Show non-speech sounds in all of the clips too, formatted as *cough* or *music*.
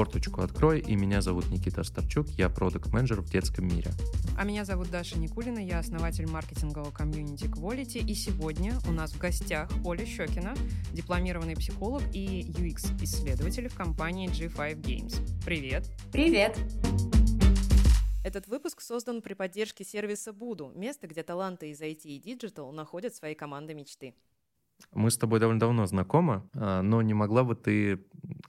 «Форточку открой», и меня зовут Никита Остапчук, я продукт менеджер в детском мире. А меня зовут Даша Никулина, я основатель маркетингового комьюнити Quality, и сегодня у нас в гостях Оля Щекина, дипломированный психолог и UX-исследователь в компании G5 Games. Привет! Привет! Этот выпуск создан при поддержке сервиса Буду, место, где таланты из IT и Digital находят свои команды мечты. Мы с тобой довольно давно знакомы, а, но не могла бы ты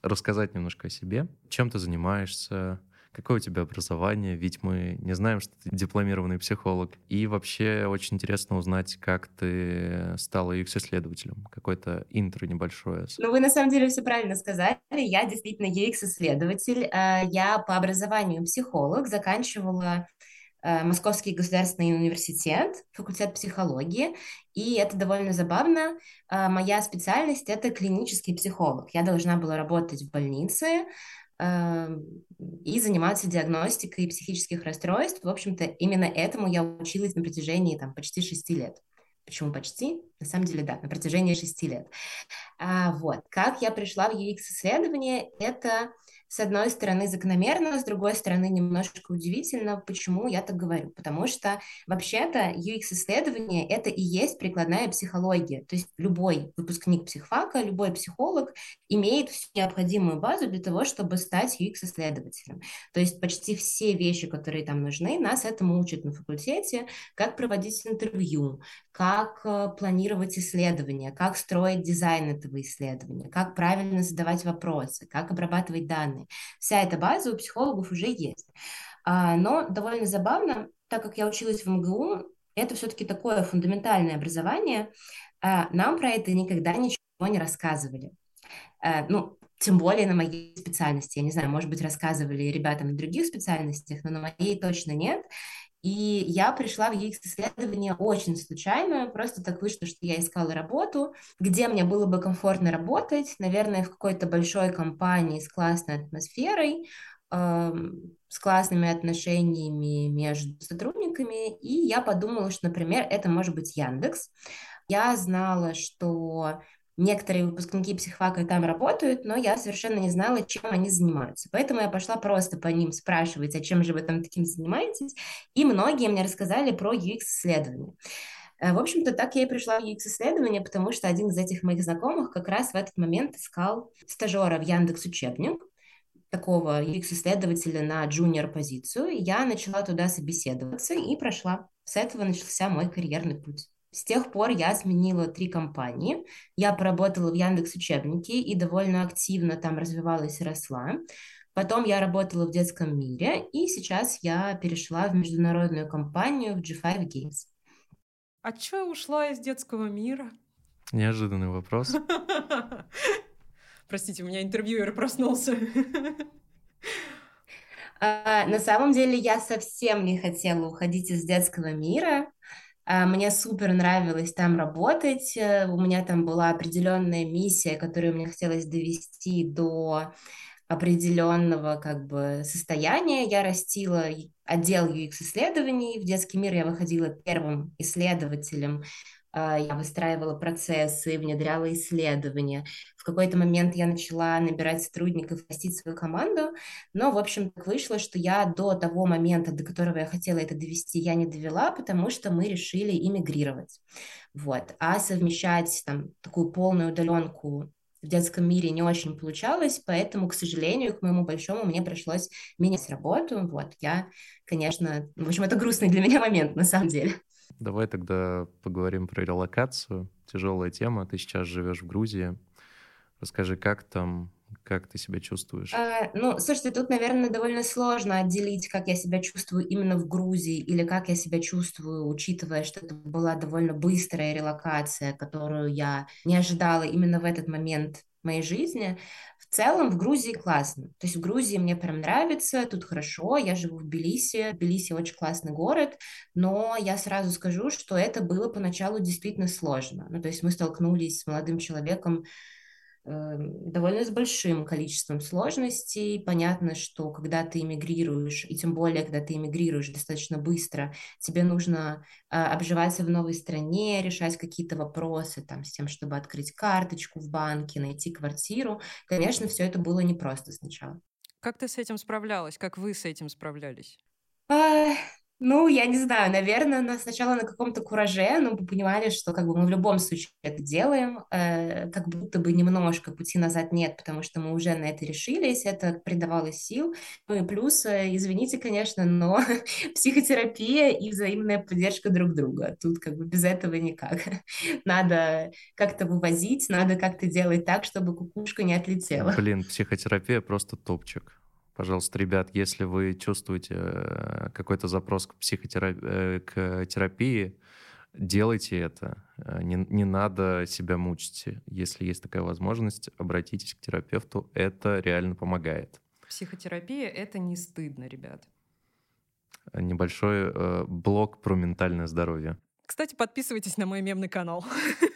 рассказать немножко о себе? Чем ты занимаешься? Какое у тебя образование? Ведь мы не знаем, что ты дипломированный психолог. И вообще очень интересно узнать, как ты стала UX-исследователем. Какое-то интро небольшое. Ну, вы на самом деле все правильно сказали. Я действительно UX-исследователь. А, я по образованию психолог, заканчивала Э, Московский государственный университет, факультет психологии, и это довольно забавно. Э, моя специальность — это клинический психолог. Я должна была работать в больнице э, и заниматься диагностикой психических расстройств. В общем-то, именно этому я училась на протяжении там, почти шести лет. Почему почти? На самом деле, да, на протяжении шести лет. А, вот. Как я пришла в UX-исследование, это с одной стороны закономерно, с другой стороны немножко удивительно, почему я так говорю. Потому что вообще-то UX-исследование — это и есть прикладная психология. То есть любой выпускник психфака, любой психолог имеет всю необходимую базу для того, чтобы стать UX-исследователем. То есть почти все вещи, которые там нужны, нас этому учат на факультете, как проводить интервью, как э, планировать исследования, как строить дизайн этого исследования, как правильно задавать вопросы, как обрабатывать данные стороны. Вся эта база у психологов уже есть. А, но довольно забавно, так как я училась в МГУ, это все-таки такое фундаментальное образование, а, нам про это никогда ничего не рассказывали. А, ну, тем более на моей специальности. Я не знаю, может быть, рассказывали ребятам на других специальностях, но на моей точно нет. И я пришла в UX-исследование очень случайно, просто так вышло, что я искала работу, где мне было бы комфортно работать, наверное, в какой-то большой компании с классной атмосферой, с классными отношениями между сотрудниками, и я подумала, что, например, это может быть Яндекс. Я знала, что Некоторые выпускники психфака там работают, но я совершенно не знала, чем они занимаются. Поэтому я пошла просто по ним спрашивать, а чем же вы там таким занимаетесь. И многие мне рассказали про UX-исследования. Э, в общем-то, так я и пришла в UX-исследование, потому что один из этих моих знакомых как раз в этот момент искал стажера в Яндекс Учебник, такого UX-исследователя на джуниор-позицию. Я начала туда собеседоваться и прошла. С этого начался мой карьерный путь. С тех пор я сменила три компании. Я поработала в Яндекс Учебнике и довольно активно там развивалась и росла. Потом я работала в детском мире, и сейчас я перешла в международную компанию в G5 Games. А чё ушла из детского мира? Неожиданный вопрос. *laughs* Простите, у меня интервьюер проснулся. А, на самом деле я совсем не хотела уходить из детского мира. А, мне супер нравилось там работать. Э, у меня там была определенная миссия, которую мне хотелось довести до определенного как бы состояния. Я растила отдел UX-исследований. В детский мир я выходила первым исследователем я выстраивала процессы, внедряла исследования. В какой-то момент я начала набирать сотрудников, растить свою команду, но, в общем, так вышло, что я до того момента, до которого я хотела это довести, я не довела, потому что мы решили иммигрировать. Вот. А совмещать там такую полную удаленку в детском мире не очень получалось, поэтому, к сожалению, к моему большому, мне пришлось менять работу. Вот, я, конечно, в общем, это грустный для меня момент, на самом деле. Давай тогда поговорим про релокацию. Тяжелая тема. Ты сейчас живешь в Грузии. Расскажи, как там, как ты себя чувствуешь? А, ну, слушайте, тут, наверное, довольно сложно отделить, как я себя чувствую именно в Грузии или как я себя чувствую, учитывая, что это была довольно быстрая релокация, которую я не ожидала именно в этот момент моей жизни. В целом в Грузии классно. То есть в Грузии мне прям нравится, тут хорошо, я живу в Тбилиси. Тбилиси очень классный город, но я сразу скажу, что это было поначалу действительно сложно. Ну, то есть мы столкнулись с молодым человеком, довольно с большим количеством сложностей. Понятно, что когда ты эмигрируешь, и тем более, когда ты эмигрируешь достаточно быстро, тебе нужно э, обживаться в новой стране, решать какие-то вопросы там, с тем, чтобы открыть карточку в банке, найти квартиру. Конечно, все это было непросто сначала. Как ты с этим справлялась? Как вы с этим справлялись? Ну, я не знаю, наверное, на, сначала на каком-то кураже, но мы понимали, что как бы мы в любом случае это делаем, э, как будто бы немножко пути назад нет, потому что мы уже на это решились, это придавало сил. Ну и плюс, э, извините, конечно, но *laughs* психотерапия и взаимная поддержка друг друга. Тут как бы без этого никак. *laughs* Надо как-то вывозить, надо как-то делать так, чтобы кукушка не отлетела. Блин, психотерапия просто топчик. Пожалуйста, ребят, если вы чувствуете э, какой-то запрос к психотерапии, э, к терапии, делайте это. Э, не, не надо себя мучить. Если есть такая возможность, обратитесь к терапевту. Это реально помогает. Психотерапия — это не стыдно, ребят. Небольшой э, блог про ментальное здоровье. Кстати, подписывайтесь на мой мемный канал.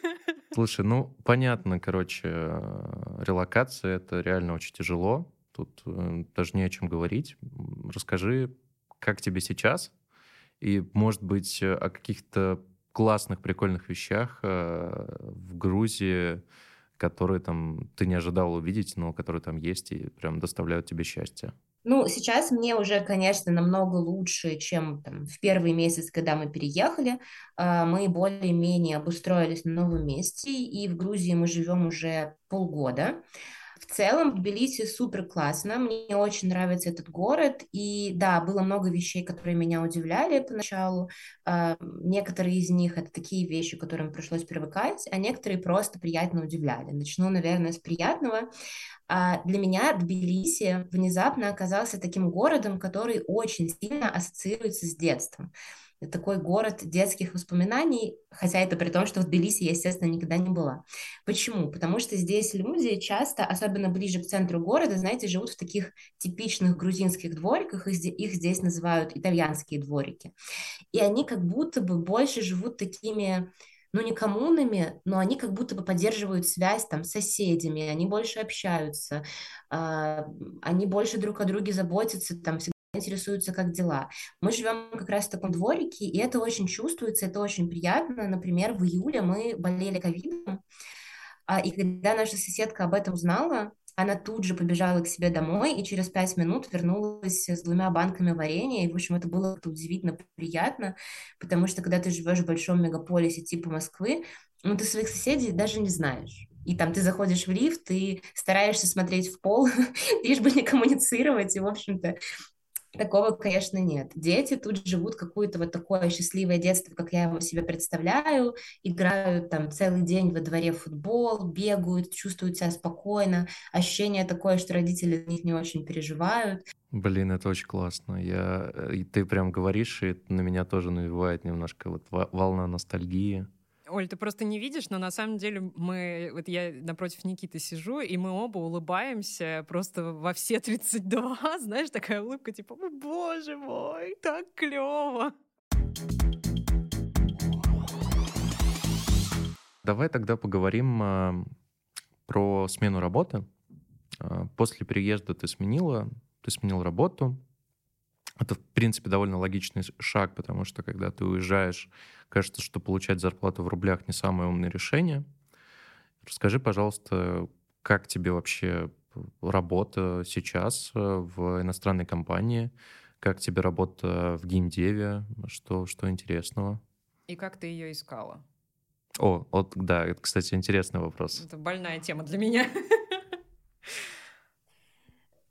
*laughs* Слушай, ну, понятно, короче, релокация — это реально очень тяжело. Тут э, даже не о чем говорить. Расскажи, как тебе сейчас, и, может быть, э, о каких-то классных, прикольных вещах э, в Грузии, которые там ты не ожидал увидеть, но которые там есть и прям доставляют тебе счастье. Ну, сейчас мне уже, конечно, намного лучше, чем там, в первый месяц, когда мы переехали. Мы более-менее обустроились на новом месте, и в Грузии мы живем уже полгода. В целом, Тбилиси супер классно, мне очень нравится этот город, и да, было много вещей, которые меня удивляли поначалу, uh, некоторые из них это такие вещи, к которым пришлось привыкать, а некоторые просто приятно удивляли. Начну, наверное, с приятного. Uh, для меня Тбилиси внезапно оказался таким городом, который очень сильно ассоциируется с детством такой город детских воспоминаний, хотя это при том, что в Тбилиси я, естественно, никогда не была. Почему? Потому что здесь люди часто, особенно ближе к центру города, знаете, живут в таких типичных грузинских двориках, их здесь называют итальянские дворики. И они как будто бы больше живут такими ну, не коммунами, но они как будто бы поддерживают связь там с соседями, они больше общаются, э, они больше друг о друге заботятся, там интересуются, как дела. Мы живем как раз в таком дворике, и это очень чувствуется, это очень приятно. Например, в июле мы болели ковидом, а, и когда наша соседка об этом узнала, она тут же побежала к себе домой и через пять минут вернулась с двумя банками варенья. И, в общем, это было удивительно приятно, потому что когда ты живешь в большом мегаполисе типа Москвы, ну, ты своих соседей даже не знаешь. И там ты заходишь в лифт, ты стараешься смотреть в пол, *laughs* лишь бы не коммуницировать. И, в общем-то, Такого, конечно, нет. Дети тут живут какое-то вот такое счастливое детство, как я его себе представляю, играют там целый день во дворе в футбол, бегают, чувствуют себя спокойно. Ощущение такое, что родители них не очень переживают. Блин, это очень классно. Я... И ты прям говоришь, и на меня тоже навевает немножко вот волна ностальгии. Оль, ты просто не видишь, но на самом деле мы, вот я напротив Никиты сижу, и мы оба улыбаемся просто во все 32, *laughs* знаешь, такая улыбка, типа, о, боже мой, так клево. Давай тогда поговорим а, про смену работы. А, после переезда ты сменила, ты сменил работу, это, в принципе, довольно логичный шаг, потому что, когда ты уезжаешь, кажется, что получать зарплату в рублях не самое умное решение. Расскажи, пожалуйста, как тебе вообще работа сейчас э, в иностранной компании? Как тебе работа в геймдеве? Что, что интересного? И как ты ее искала? О, вот, да, это, кстати, интересный вопрос. Это больная тема для меня. *laughs*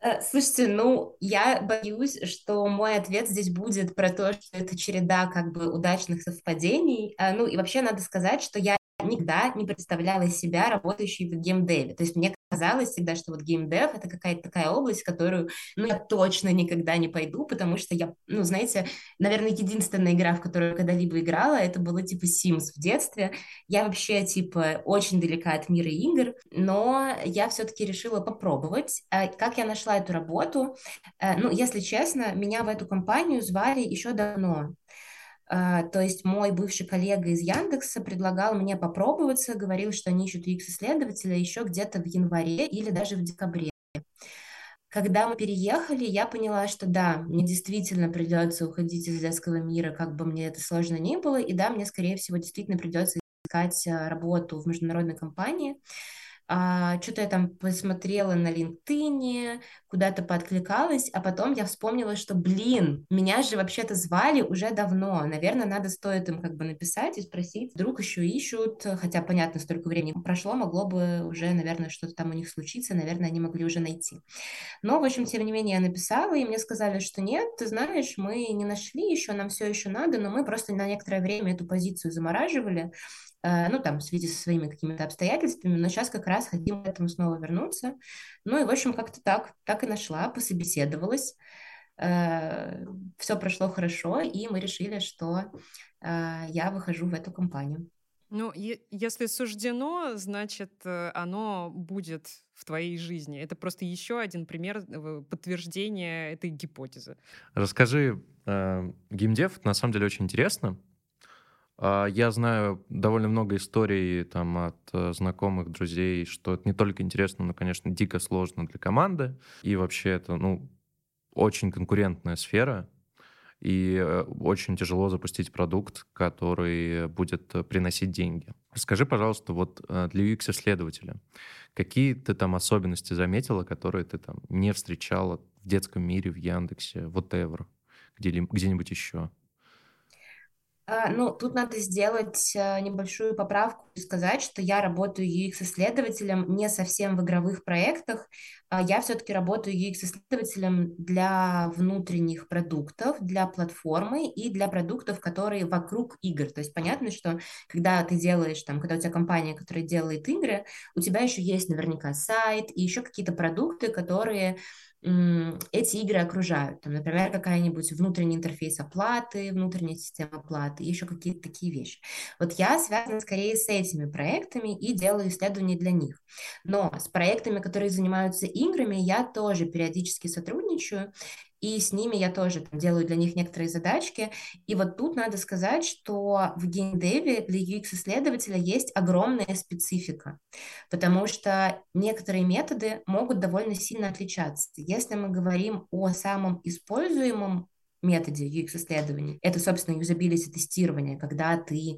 Э, слушайте, ну, я боюсь, что мой ответ здесь будет про то, что это череда как бы удачных совпадений. Э, ну, и вообще надо сказать, что я никогда не представляла себя работающей в геймдеве. То есть мне казалось всегда, что вот геймдев — это какая-то такая область, которую, ну, я точно никогда не пойду, потому что я, ну, знаете, наверное, единственная игра, в которую я когда-либо играла, это было типа Sims в детстве. Я вообще, типа, очень далека от мира игр, но я все-таки решила попробовать. А как я нашла эту работу? Э, ну, если честно, меня в эту компанию звали еще давно. А, то есть мой бывший коллега из Яндекса предлагал мне попробоваться, говорил, что они ищут UX-исследователя еще где-то в январе или даже в декабре. Когда мы переехали, я поняла, что да, мне действительно придется уходить из детского мира, как бы мне это сложно ни было, и да, мне, скорее всего, действительно придется искать а, работу в международной компании а, что-то я там посмотрела на LinkedIn, куда-то подкликалась, а потом я вспомнила, что, блин, меня же вообще-то звали уже давно, наверное, надо стоит им как бы написать и спросить, вдруг еще ищут, хотя, понятно, столько времени прошло, могло бы уже, наверное, что-то там у них случиться, наверное, они могли уже найти. Но, в общем, тем не менее, я написала, и мне сказали, что нет, ты знаешь, мы не нашли еще, нам все еще надо, но мы просто на некоторое время эту позицию замораживали, ну, там, в связи со своими какими-то обстоятельствами, но сейчас как раз хотим к этому снова вернуться. Ну, и, в общем, как-то так, так и нашла, пособеседовалась, э, все прошло хорошо, и мы решили, что э, я выхожу в эту компанию. Ну, если суждено, значит, оно будет в твоей жизни. Это просто еще один пример подтверждения этой гипотезы. Расскажи, э, геймдев на самом деле очень интересно, я знаю довольно много историй там, от э, знакомых, друзей, что это не только интересно, но, конечно, дико сложно для команды. И вообще это ну, очень конкурентная сфера. И э, очень тяжело запустить продукт, который будет э, приносить деньги. Скажи, пожалуйста, вот для UX-исследователя, какие ты там особенности заметила, которые ты там не встречала в детском мире, в Яндексе, whatever, где-нибудь еще? А, ну, тут надо сделать э, небольшую поправку и сказать, что я работаю UX-исследователем не совсем в игровых проектах. А я все-таки работаю UX-исследователем для внутренних продуктов, для платформы и для продуктов, которые вокруг игр. То есть понятно, что когда ты делаешь, там, когда у тебя компания, которая делает игры, у тебя еще есть наверняка сайт и еще какие-то продукты, которые эти игры окружают. Там, например, какая-нибудь внутренний интерфейс оплаты, внутренняя система оплаты, еще какие-то такие вещи. Вот я связана скорее с этими проектами и делаю исследования для них. Но с проектами, которые занимаются играми, я тоже периодически сотрудничаю, и с ними я тоже там, делаю для них некоторые задачки. И вот тут надо сказать, что в геймдеве для UX-исследователя есть огромная специфика, потому что некоторые методы могут довольно сильно отличаться. Если мы говорим о самом используемом методе UX-исследования. Это, собственно, юзабилити тестирование, когда ты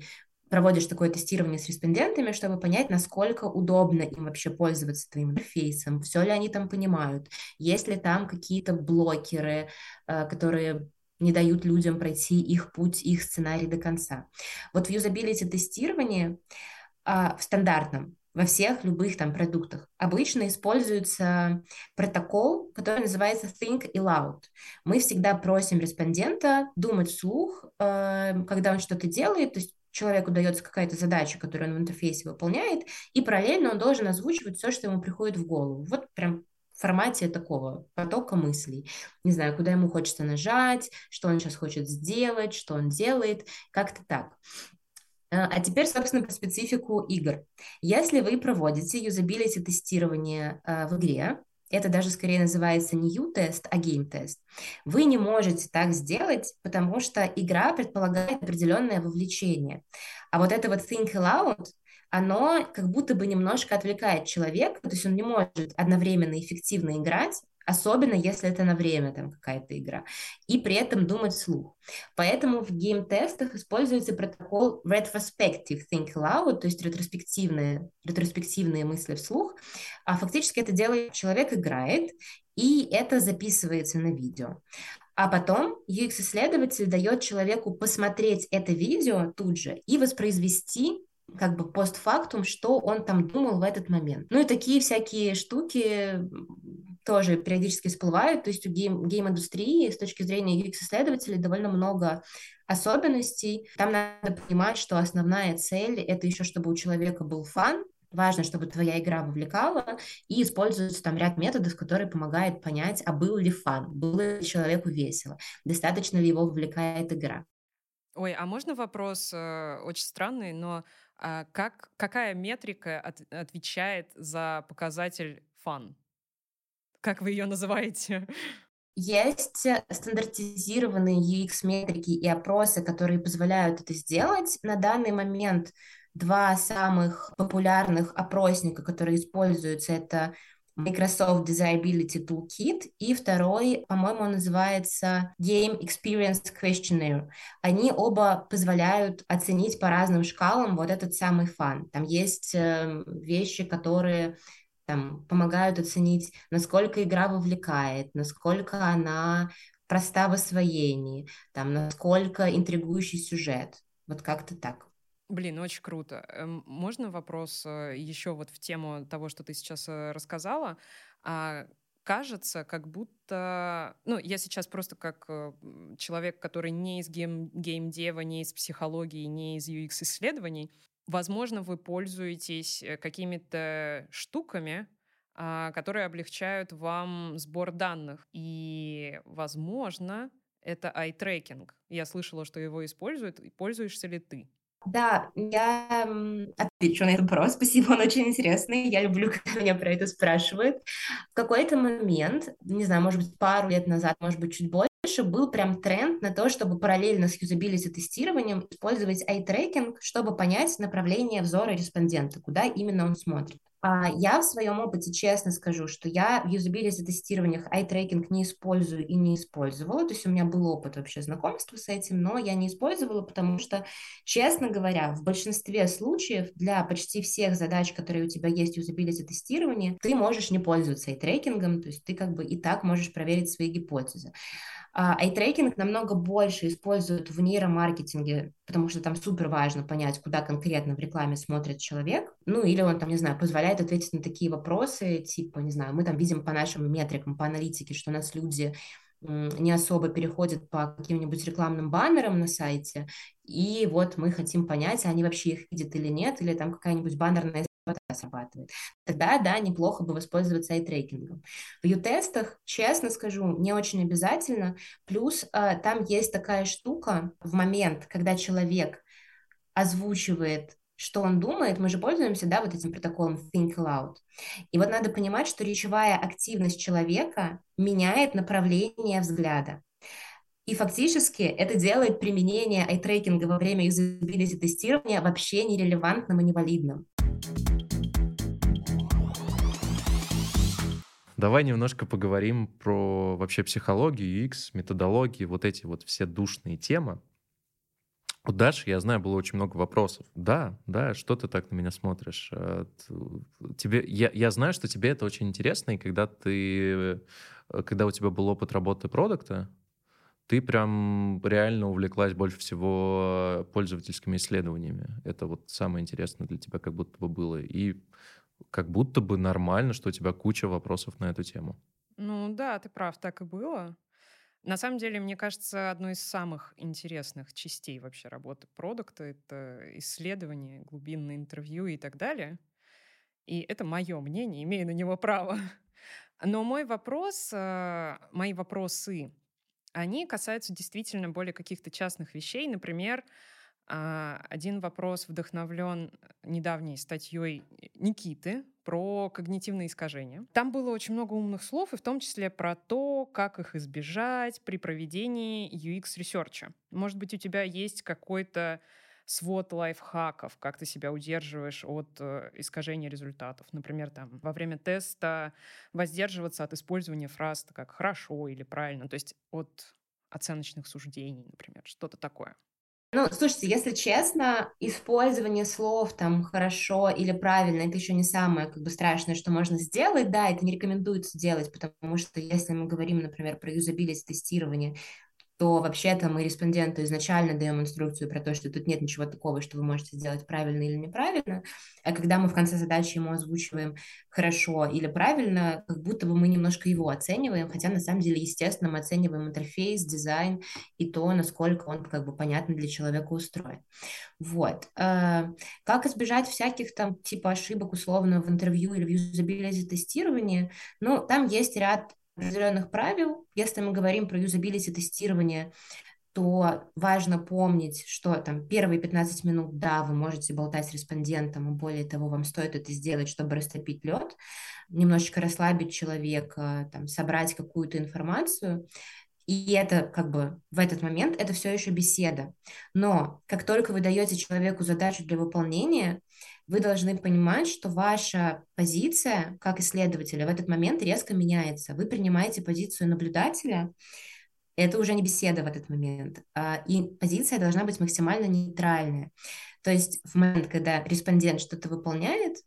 проводишь такое тестирование с респондентами, чтобы понять, насколько удобно им вообще пользоваться твоим интерфейсом, все ли они там понимают, есть ли там какие-то блокеры, э, которые не дают людям пройти их путь, их сценарий до конца. Вот в юзабилити тестировании а, в стандартном во всех любых там продуктах. Обычно используется протокол, который называется Think Aloud. Мы всегда просим респондента думать вслух, э, когда он что-то делает, то есть человеку дается какая-то задача, которую он в интерфейсе выполняет, и параллельно он должен озвучивать все, что ему приходит в голову. Вот прям в формате такого потока мыслей. Не знаю, куда ему хочется нажать, что он сейчас хочет сделать, что он делает, как-то так. А, а теперь, собственно, про специфику игр. Если вы проводите юзабилити тестирование э, в игре, это даже скорее называется не U-тест, а game-тест. Вы не можете так сделать, потому что игра предполагает определенное вовлечение. А вот это вот think aloud, оно как будто бы немножко отвлекает человека, то есть он не может одновременно эффективно играть, особенно если это на время там какая-то игра, и при этом думать вслух. Поэтому в гейм-тестах используется протокол retrospective think aloud, то есть ретроспективные, ретроспективные мысли вслух, а фактически это делает человек играет, и это записывается на видео. А потом UX-исследователь дает человеку посмотреть это видео тут же и воспроизвести как бы постфактум, что он там думал в этот момент. Ну и такие всякие штуки тоже периодически всплывают. То есть у game, game-индустрии с точки зрения UX-исследователей довольно много особенностей. Там надо понимать, что основная цель — это еще чтобы у человека был fun, Важно, чтобы твоя игра вовлекала, и используется там ряд методов, которые помогают понять, а был ли fun, было ли человеку весело, достаточно ли его вовлекает игра. Ой, а можно вопрос э, очень странный, но э, как, какая метрика от, отвечает за показатель фан? Как вы ее называете? Есть стандартизированные UX-метрики и опросы, которые позволяют это сделать. На данный момент два самых популярных опросника, которые используются, это Microsoft Desirability Toolkit, и второй, по-моему, называется Game Experience Questionnaire. Они оба позволяют оценить по разным шкалам вот этот самый фан. Там есть э, вещи, которые там, помогают оценить, насколько игра вовлекает, насколько она проста в освоении, там, насколько интригующий сюжет. Вот как-то так. Блин, очень круто. Эм, можно вопрос э, еще вот в тему того, что ты сейчас э, рассказала? А, кажется, как будто... Ну, я сейчас просто как э, человек, который не из гейм, геймдева, не из психологии, не из UX-исследований, возможно, вы пользуетесь какими-то штуками, а, которые облегчают вам сбор данных. И, возможно, это eye-tracking. Я слышала, что его используют. Пользуешься ли ты? Да, я отвечу на этот вопрос. *laughs* Спасибо, он очень интересный. Я люблю, *laughs* когда меня про это спрашивают. В какой-то момент, не знаю, может быть, пару лет назад, может быть, чуть больше, был прям тренд на то, чтобы параллельно с юзабилити тестированием использовать eye-tracking, чтобы понять направление взора респондента, куда именно он смотрит. А я в своем опыте честно скажу, что я в юзабилити тестированиях eye-tracking не использую и не использовала. То есть у меня был опыт вообще знакомства с этим, но я не использовала, потому что, честно говоря, в большинстве случаев для почти всех задач, которые у тебя есть в юзабилити тестировании, ты можешь не пользоваться eye-трекингом, то есть ты как бы и так можешь проверить свои гипотезы. Айтрекинг намного больше используют в нейромаркетинге, потому что там супер важно понять, куда конкретно в рекламе смотрит человек. Ну, или он там, не знаю, позволяет ответить на такие вопросы, типа, не знаю, мы там видим по нашим метрикам, по аналитике, что у нас люди не особо переходят по каким-нибудь рекламным баннерам на сайте, и вот мы хотим понять, они вообще их видят или нет, или там какая-нибудь баннерная срабатывает. Тогда, да, неплохо бы воспользоваться ай-трекингом. В ю-тестах, честно скажу, не очень обязательно. Плюс э, там есть такая штука в момент, когда человек озвучивает что он думает, мы же пользуемся, да, вот этим протоколом think aloud. И вот надо понимать, что речевая активность человека меняет направление взгляда. И фактически это делает применение айтрекинга во время юзабилити тестирования вообще нерелевантным и невалидным. Давай немножко поговорим про вообще психологию, UX, методологии, вот эти вот все душные темы. У Даши, я знаю, было очень много вопросов. Да, да, что ты так на меня смотришь? Э, тебе, я, я знаю, что тебе это очень интересно, и когда ты, э, когда у тебя был опыт работы продукта, ты прям реально увлеклась больше всего пользовательскими исследованиями. Это вот самое интересное для тебя как будто бы было. И как будто бы нормально, что у тебя куча вопросов на эту тему. Ну да, ты прав, так и было. На самом деле, мне кажется, одной из самых интересных частей вообще работы продукта — это исследование, глубинное интервью и так далее. И это мое мнение, имею на него право. Но мой вопрос, э, мои вопросы, они касаются действительно более каких-то частных вещей. Например, один вопрос вдохновлен недавней статьей Никиты про когнитивные искажения. Там было очень много умных слов, и в том числе про то, как их избежать при проведении UX-research а. Может быть, у тебя есть какой-то свод лайфхаков, как ты себя удерживаешь от э, искажения результатов. Например, там, во время теста воздерживаться от использования фраз как «хорошо» или «правильно», то есть от оценочных суждений, например, что-то такое. Ну, слушайте, если честно, использование слов там хорошо или правильно, это еще не самое как бы страшное, что можно сделать. Да, это не рекомендуется делать, потому что если мы говорим, например, про юзабилити тестирование, то вообще-то мы респонденту изначально даем инструкцию про то, что тут нет ничего такого, что вы можете сделать правильно или неправильно, а когда мы в конце задачи ему озвучиваем хорошо или правильно, как будто бы мы немножко его оцениваем, хотя на самом деле, естественно, мы оцениваем интерфейс, дизайн и то, насколько он как бы понятно для человека устроен. Вот. Э, как избежать всяких там типа ошибок условно в интервью или в юзабилити тестировании? Ну, там есть ряд определенных правил. Если мы говорим про юзабилити тестирование, то важно помнить, что там первые 15 минут, да, вы можете болтать с респондентом, и более того, вам стоит это сделать, чтобы растопить лед, немножечко расслабить человека, там, собрать какую-то информацию, и это как бы в этот момент это все еще беседа. Но как только вы даете человеку задачу для выполнения, вы должны понимать, что ваша позиция как исследователя в этот момент резко меняется. Вы принимаете позицию наблюдателя, это уже не беседа в этот момент. А, и позиция должна быть максимально нейтральная. То есть в момент, когда респондент что-то выполняет,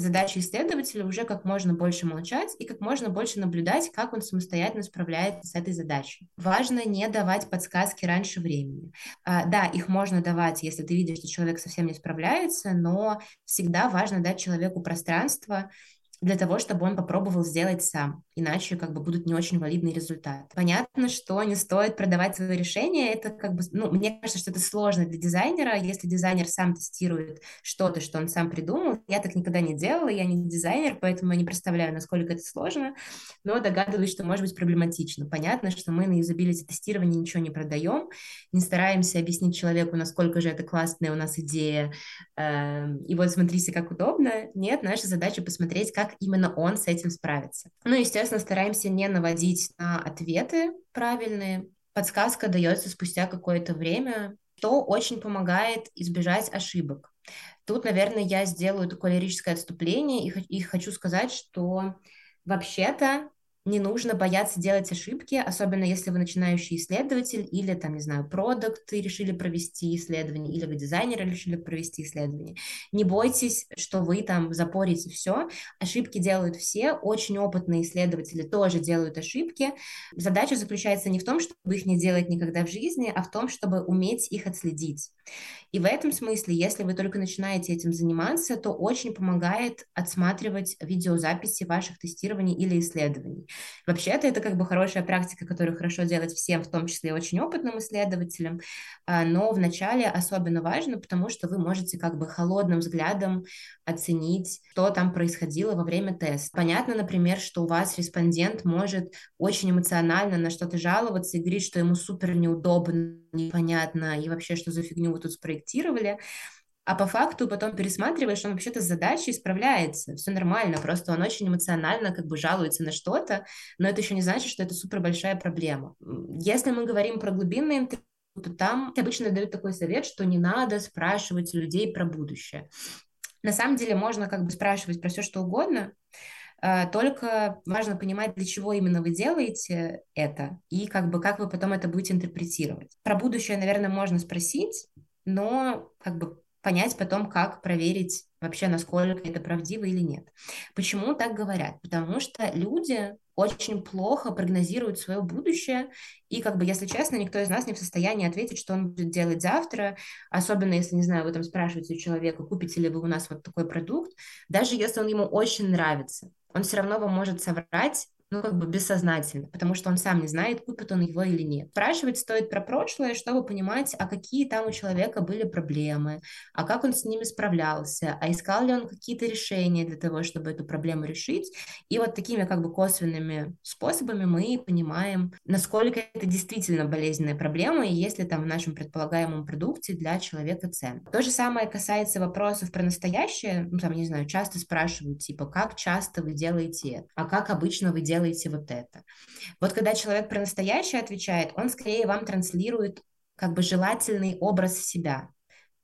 задача исследователя уже как можно больше молчать и как можно больше наблюдать, как он самостоятельно справляется с этой задачей. Важно не давать подсказки раньше времени. А, да, их можно давать, если ты видишь, что человек совсем не справляется, но всегда важно дать человеку пространство для того, чтобы он попробовал сделать сам. Иначе как бы будут не очень валидные результаты. Понятно, что не стоит продавать свое решение. Это как бы, ну, мне кажется, что это сложно для дизайнера. Если дизайнер сам тестирует что-то, что он сам придумал, я так никогда не делала, я не дизайнер, поэтому я не представляю, насколько это сложно, но догадываюсь, что может быть проблематично. Понятно, что мы на юзабилити тестировании ничего не продаем, не стараемся объяснить человеку, насколько же это классная у нас идея, э, и вот смотрите, как удобно. Нет, наша задача посмотреть, как как именно он с этим справится. Ну, естественно, стараемся не наводить на ответы правильные. Подсказка дается спустя какое-то время, что очень помогает избежать ошибок. Тут, наверное, я сделаю такое лирическое отступление и, и хочу сказать, что вообще-то не нужно бояться делать ошибки, особенно если вы начинающий исследователь или, там, не знаю, продукты решили провести исследование, или вы дизайнеры решили провести исследование. Не бойтесь, что вы там запорите все. Ошибки делают все, очень опытные исследователи тоже делают ошибки. Задача заключается не в том, чтобы их не делать никогда в жизни, а в том, чтобы уметь их отследить. И в этом смысле, если вы только начинаете этим заниматься, то очень помогает отсматривать видеозаписи ваших тестирований или исследований. Вообще-то это как бы хорошая практика, которую хорошо делать всем, в том числе очень опытным исследователям, а, но вначале особенно важно, потому что вы можете как бы холодным взглядом оценить, что там происходило во время теста. Понятно, например, что у вас респондент может очень эмоционально на что-то жаловаться и говорить, что ему супер неудобно, непонятно, и вообще, что за фигню вы тут спроектировали, а по факту потом пересматриваешь, он вообще-то с задачей справляется, все нормально, просто он очень эмоционально как бы жалуется на что-то, но это еще не значит, что это супер большая проблема. Если мы говорим про глубинное интервью, то там обычно дают такой совет, что не надо спрашивать людей про будущее. На самом деле можно как бы спрашивать про все, что угодно, только важно понимать, для чего именно вы делаете это и как бы как вы потом это будете интерпретировать. Про будущее, наверное, можно спросить, но как бы понять потом, как проверить вообще, насколько это правдиво или нет. Почему так говорят? Потому что люди очень плохо прогнозируют свое будущее, и, как бы, если честно, никто из нас не в состоянии ответить, что он будет делать завтра, особенно если, не знаю, вы там спрашиваете у человека, купите ли вы у нас вот такой продукт, даже если он ему очень нравится, он все равно вам может соврать, ну, как бы бессознательно, потому что он сам не знает, купит он его или нет. Спрашивать стоит про прошлое, чтобы понимать, а какие там у человека были проблемы, а как он с ними справлялся, а искал ли он какие-то решения для того, чтобы эту проблему решить. И вот такими как бы косвенными способами мы понимаем, насколько это действительно болезненная проблема, и есть ли там в нашем предполагаемом продукте для человека цен. То же самое касается вопросов про настоящее, ну, там, не знаю, часто спрашивают, типа, как часто вы делаете а как обычно вы делаете делаете вот это. Вот когда человек про настоящее отвечает, он скорее вам транслирует как бы желательный образ себя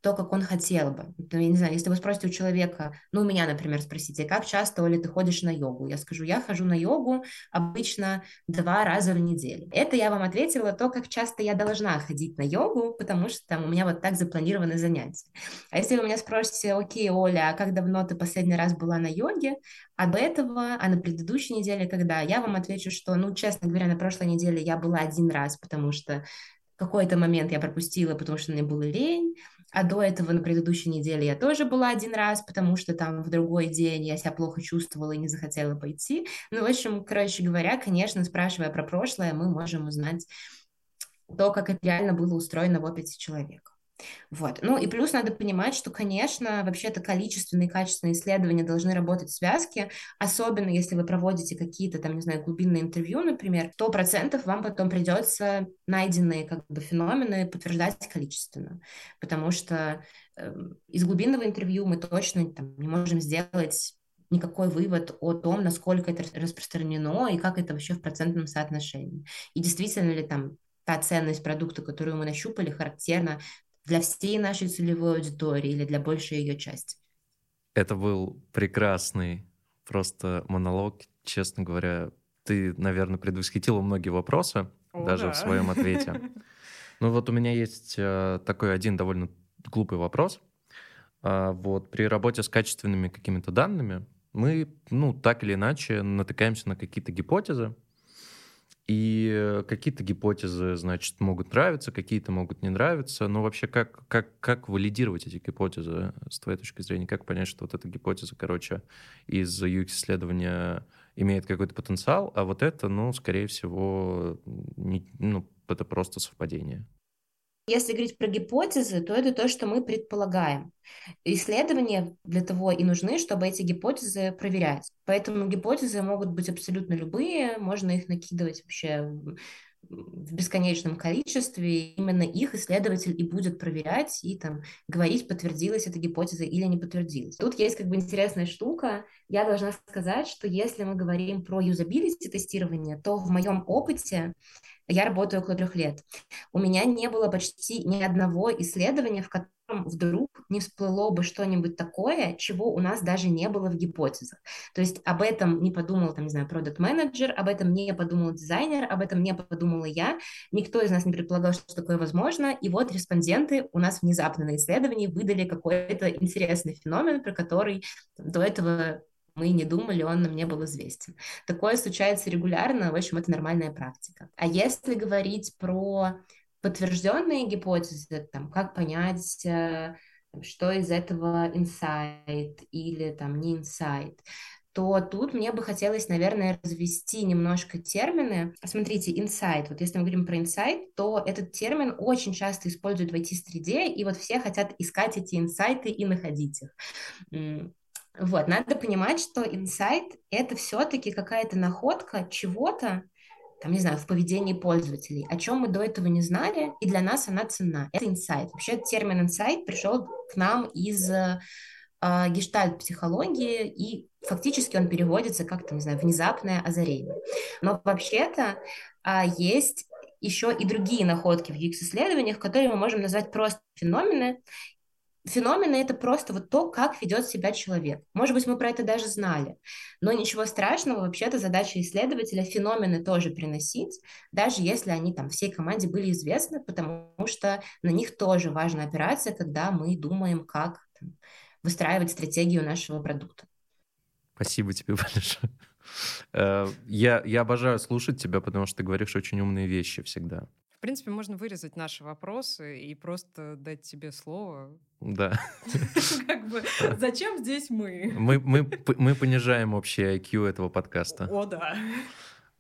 то, как он хотел бы. Ну, я не знаю, если вы спросите у человека, ну, у меня, например, спросите, как часто, Оля, ты ходишь на йогу? Я скажу, я хожу на йогу обычно два раза в неделю. Это я вам ответила то, как часто я должна ходить на йогу, потому что там у меня вот так запланированы занятия. А если вы меня спросите, окей, Оля, а как давно ты последний раз была на йоге? А до этого, а на предыдущей неделе, когда я вам отвечу, что, ну, честно говоря, на прошлой неделе я была один раз, потому что какой-то момент я пропустила, потому что мне было лень, а до этого на предыдущей неделе я тоже была один раз, потому что там в другой день я себя плохо чувствовала и не захотела пойти. Ну, в общем, короче говоря, конечно, спрашивая про прошлое, мы можем узнать то, как это реально было устроено в опыте человека. Вот. Ну и плюс надо понимать, что, конечно, вообще-то количественные и качественные исследования должны работать в связке, особенно если вы проводите какие-то там, не знаю, глубинные интервью, например, сто процентов вам потом придется найденные как бы феномены подтверждать количественно, потому что э, из глубинного интервью мы точно там, не можем сделать никакой вывод о том, насколько это распространено и как это вообще в процентном соотношении. И действительно ли там та ценность продукта, которую мы нащупали, характерна для всей нашей целевой аудитории или для большей ее части. Это был прекрасный просто монолог, честно говоря. Ты, наверное, предвосхитила многие вопросы О, даже да. в своем ответе. *laughs* Ну вот у меня есть э, такой один довольно глупый вопрос. А, вот при работе с качественными какими-то данными мы, ну, так или иначе натыкаемся на какие-то гипотезы, и какие-то гипотезы, значит, могут нравиться, какие-то могут не нравиться. Но вообще, как, как, как валидировать эти гипотезы с твоей точки зрения? Как понять, что вот эта гипотеза, короче, из UX-исследования имеет какой-то потенциал, а вот это, ну, скорее всего, не, ну, это просто совпадение? Если говорить про гипотезы, то это то, что мы предполагаем. Исследования для того и нужны, чтобы эти гипотезы проверять. Поэтому гипотезы могут быть абсолютно любые, можно их накидывать вообще в бесконечном количестве. Именно их исследователь и будет проверять и там говорить, подтвердилась эта гипотеза или не подтвердилась. Тут есть как бы интересная штука. Я должна сказать, что если мы говорим про юзабилити тестирование, то в моем опыте я работаю около трех лет. У меня не было почти ни одного исследования, в котором вдруг не всплыло бы что-нибудь такое, чего у нас даже не было в гипотезах. То есть об этом не подумал, там, не знаю, продукт менеджер об этом не подумал дизайнер, об этом не подумала я. Никто из нас не предполагал, что такое возможно. И вот респонденты у нас внезапно на исследовании выдали какой-то интересный феномен, про который до этого мы не думали, он нам не был известен. Такое случается регулярно, в общем, это нормальная практика. А если говорить про подтвержденные гипотезы, там, как понять, э, что из этого инсайт или там не инсайт, то тут мне бы хотелось, наверное, развести немножко термины. Смотрите, инсайт. Вот если мы говорим про инсайт, то этот термин очень часто используют в IT-среде, и вот все хотят искать эти инсайты и находить их. Вот, надо понимать, что инсайт — это все-таки какая-то находка чего-то, там, не знаю, в поведении пользователей, о чем мы до этого не знали, и для нас она ценна. Это инсайт. Вообще термин инсайт пришел к нам из э, гештальт-психологии, и фактически он переводится как, там, не знаю, внезапное озарение. Но вообще-то э, есть еще и другие находки в UX-исследованиях, которые мы можем назвать просто феномены, феномены — это просто вот то, как ведет себя человек. Может быть, мы про это даже знали, но ничего страшного, вообще-то задача исследователя феномены тоже приносить, даже если они там всей команде были известны, потому что на них тоже важна операция, когда мы думаем, как там, выстраивать стратегию нашего продукта. Спасибо тебе *laughs* большое. Э, я, я обожаю слушать тебя, потому что ты говоришь очень умные вещи всегда. В принципе, можно вырезать наши вопросы и просто дать тебе слово. Да. *laughs* Как бы, зачем здесь мы? Мы, понижаем общий IQ этого подкаста. О, да.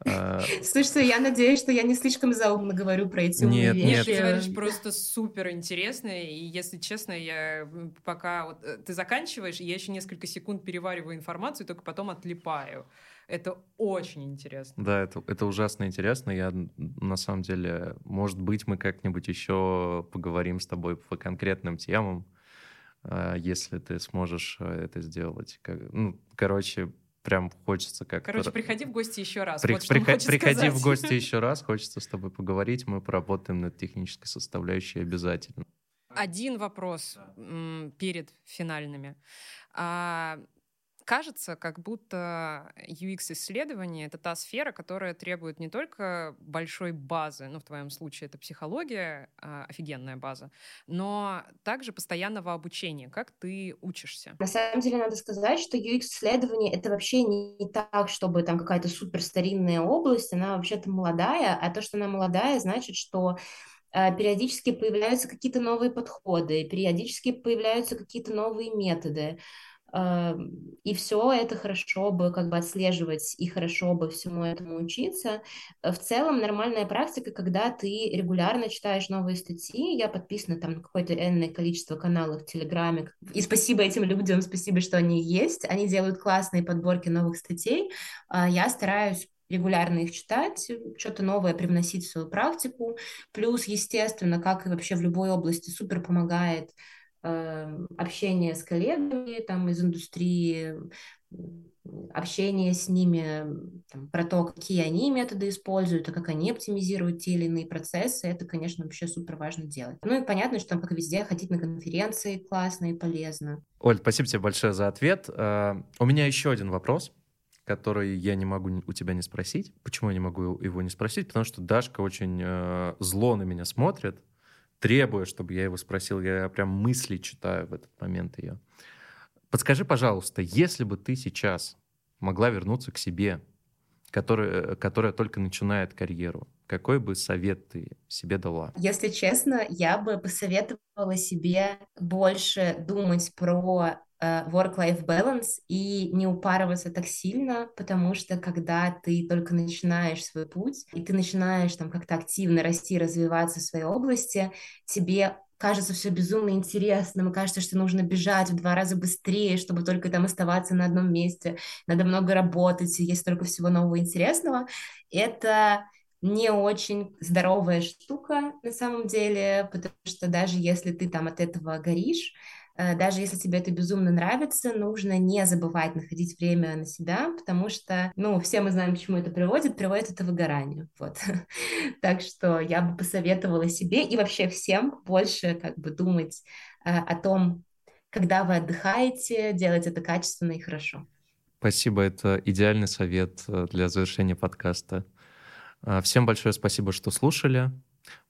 А... Слушайте, я надеюсь, что я не слишком заумно говорю про эти умные нет, вещи. Нет, ты говоришь просто супер интересно, и если честно, я пока вот э, ты заканчиваешь, я еще несколько секунд перевариваю информацию, только потом отлипаю. Это очень интересно. Да, это, это ужасно интересно. Я на самом деле, может быть, мы как-нибудь еще поговорим с тобой по конкретным темам, а, если ты сможешь э, это сделать. Ну, короче, прям хочется как-то... Короче, приходи в гости еще раз. При, вот приход, приходи сказать. в гости еще раз, хочется с тобой поговорить, мы поработаем над технической составляющей обязательно. Один вопрос перед финальными. А, кажется, как будто UX-исследование — это та сфера, которая требует не только большой базы, ну, в твоем случае это психология, э, офигенная база, но также постоянного обучения. Как ты учишься? На самом деле надо сказать, что UX-исследование — это вообще не, так, чтобы там какая-то супер старинная область, она вообще-то молодая, а то, что она молодая, значит, что э, периодически появляются какие-то новые подходы, периодически появляются какие-то новые методы. И все это хорошо бы как бы отслеживать и хорошо бы всему этому учиться. В целом нормальная практика, когда ты регулярно читаешь новые статьи, я подписана там на какое-то энное количество каналов в Телеграме, и спасибо этим людям, спасибо, что они есть, они делают классные подборки новых статей, а я стараюсь регулярно их читать, что-то новое привносить в свою практику. Плюс, естественно, как и вообще в любой области, супер помогает э, общение с коллегами там, из индустрии, общение с ними там, про то, какие они методы используют, и как они оптимизируют те или иные процессы, это, конечно, вообще супер важно делать. Ну и понятно, что там, как везде, ходить на конференции классно и полезно. Оль, спасибо тебе большое за ответ. Uh, у меня еще один вопрос который я не могу у тебя не спросить. Почему я не могу его не спросить? Потому что Дашка очень э, зло на меня смотрит, требуя, чтобы я его спросил. Я прям мысли читаю в этот момент ее. Подскажи, пожалуйста, если бы ты сейчас могла вернуться к себе, которая, которая только начинает карьеру, какой бы совет ты себе дала? Если честно, я бы посоветовала себе больше думать про work-life balance и не упарываться так сильно, потому что когда ты только начинаешь свой путь, и ты начинаешь там как-то активно расти, развиваться в своей области, тебе кажется все безумно интересным, и кажется, что нужно бежать в два раза быстрее, чтобы только там оставаться на одном месте, надо много работать, есть столько всего нового интересного. Это не очень здоровая штука на самом деле, потому что даже если ты там от этого горишь, Э, даже если тебе это безумно нравится, нужно не забывать находить время на себя, потому что, ну, все мы знаем, к чему это приводит, приводит это выгоранию, вот. *laughs* Так что я бы посоветовала себе и вообще всем больше как бы думать э, о том, когда вы отдыхаете, делать это качественно и хорошо. Спасибо, это идеальный совет э, для завершения подкаста. Всем большое спасибо, что слушали.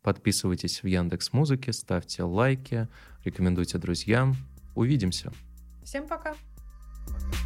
Подписывайтесь в Яндекс Музыке, ставьте лайки, рекомендуйте друзьям. Увидимся. Всем пока. Пока.